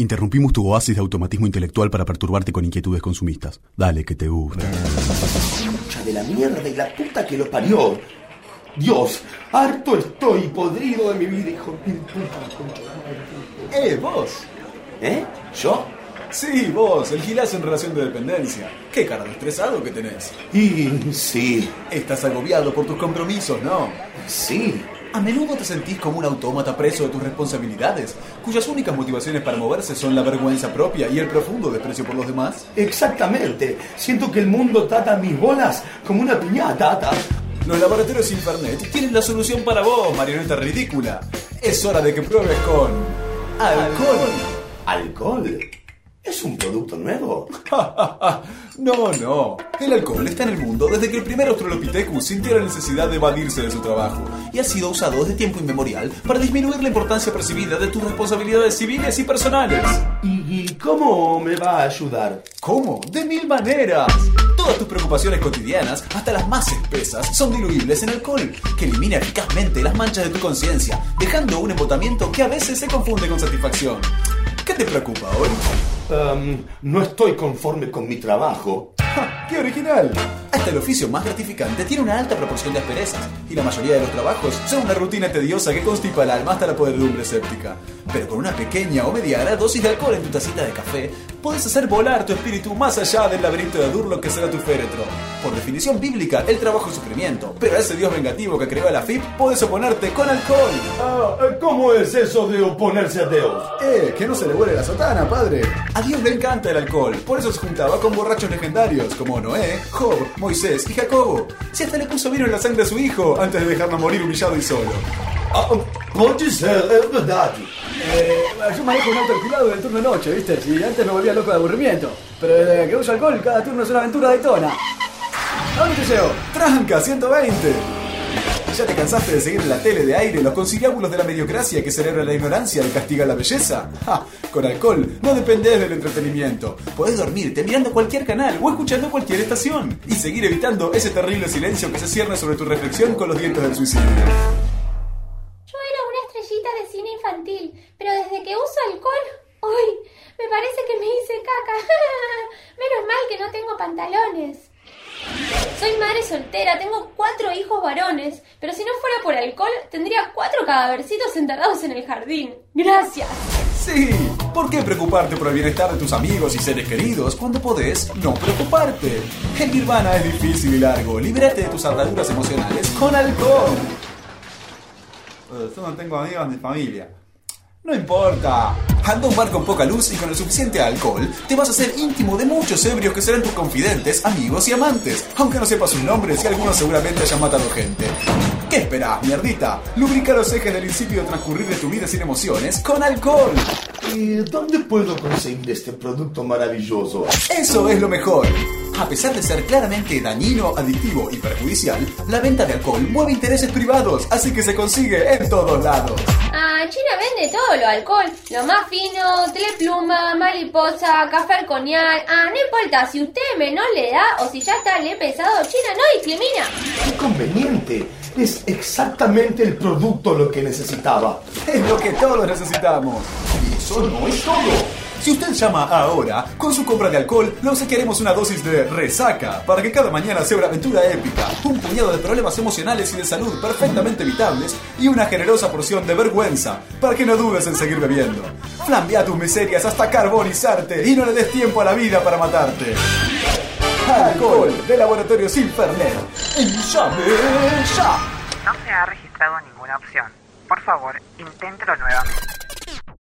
Interrumpimos tu oasis de automatismo intelectual para perturbarte con inquietudes consumistas. Dale, que te gusta. Concha de la mierda y la puta que lo parió. Dios, harto estoy podrido de mi vida, hijo de puta. ¡Eh, vos! ¿Eh? ¿Yo? Sí, vos, el gilazo en relación de dependencia. ¿Qué cara de estresado que tenés? Y sí, Estás agobiado por tus compromisos, ¿no? sí. A menudo te sentís como un autómata preso de tus responsabilidades, cuyas únicas motivaciones para moverse son la vergüenza propia y el profundo desprecio por los demás. Exactamente. Siento que el mundo trata mis bolas como una piñata. ta. Los laboratorios Infernet tienen la solución para vos, marioneta ridícula. Es hora de que pruebes con... alcohol. ¿Alcohol? ¿Es un producto nuevo? no, no. El alcohol está en el mundo desde que el primer Australopithecus sintió la necesidad de evadirse de su trabajo y ha sido usado desde tiempo inmemorial para disminuir la importancia percibida de tus responsabilidades civiles y personales. ¿Y y cómo me va a ayudar? ¿Cómo? De mil maneras. Todas tus preocupaciones cotidianas, hasta las más espesas, son diluibles en alcohol, que elimina eficazmente las manchas de tu conciencia, dejando un embotamiento que a veces se confunde con satisfacción. ¿Qué te preocupa hoy? Em, no estoy conforme con mi trabajo. ¡Ja! ¡Qué original! Hasta el oficio más gratificante tiene una alta proporción de asperezas, y la mayoría de los trabajos son una rutina tediosa que constipa el alma hasta la podredumbre séptica. Pero con una pequeña o mediana dosis de alcohol en tu tacita de café, puedes hacer volar tu espíritu más allá del laberinto de Durlo que será tu féretro. Por definición bíblica, el trabajo es sufrimiento, pero a ese Dios vengativo que creó la FIP, puedes oponerte con alcohol. Ah, ¿Cómo es eso de oponerse a Dios? ¡Eh! Que no se le vuele la sotana, padre. A Dios le encanta el alcohol, por eso se juntaba con borrachos legendarios como Noé, Job, Moisés y Jacobo. Si hasta le puso vino en la sangre a su hijo antes de dejarlo morir humillado y solo. Ah, puede ser, es verdad. Eh, yo manejo un auto alquilado del turno noche, ¿viste? Si antes me volvía loco de aburrimiento. Pero desde que uso alcohol, cada turno es una aventura de tona. ¡Tranca, 120! ¿Ya te cansaste de seguir en la tele de aire los conciliábulos de la mediocracia que celebra la ignorancia y castiga la belleza? ¡Ja! Con alcohol no dependés del entretenimiento. Podés dormirte mirando cualquier canal o escuchando cualquier estación y seguir evitando ese terrible silencio que se cierne sobre tu reflexión con los dientes del suicidio. Yo era una estrellita de cine infantil, pero desde que uso alcohol, ¡uy! Me parece que me hice caca. Menos mal que no tengo pantalones. Soy madre soltera, tengo cuatro hijos varones, pero si no fuera por alcohol, tendría cuatro cadávercitos enterrados en el jardín. Gracias. Sí, ¿por qué preocuparte por el bienestar de tus amigos y seres queridos cuando podés no preocuparte? El nirvana es difícil y largo. Libérate de tus ataduras emocionales con alcohol. Yo no tengo amigos ni familia. No importa. Anda a un bar con poca luz y con el suficiente alcohol, te vas a hacer íntimo de muchos ebrios que serán tus confidentes, amigos y amantes. Aunque no sepas sus nombres y algunos seguramente hayan matado gente. ¿Qué esperás, mierdita? Lubrica los ejes del insípido transcurrir de tu vida sin emociones con alcohol. ¿Y dónde puedo conseguir este producto maravilloso? Eso es lo mejor. A pesar de ser claramente dañino, adictivo y perjudicial, la venta de alcohol mueve intereses privados, así que se consigue en todos lados. Vende todo lo alcohol. Lo más fino, telepluma, mariposa, café alconial. Ah, no importa, si usted menor le da o si ya está le pesado, China no discrimina. ¡Qué conveniente! Es exactamente el producto lo que necesitaba. Es lo que todos necesitamos. Y eso no es todo. Si usted llama ahora, con su compra de alcohol, le obsequiaremos una dosis de resaca para que cada mañana sea una aventura épica, un puñado de problemas emocionales y de salud perfectamente evitables y una generosa porción de vergüenza para que no dudes en seguir bebiendo. Flambea tus miserias hasta carbonizarte y no le des tiempo a la vida para matarte. Alcohol de Laboratorios Infernet. ¡Llame ya! No se ha registrado ninguna opción. Por favor, inténtelo nuevamente.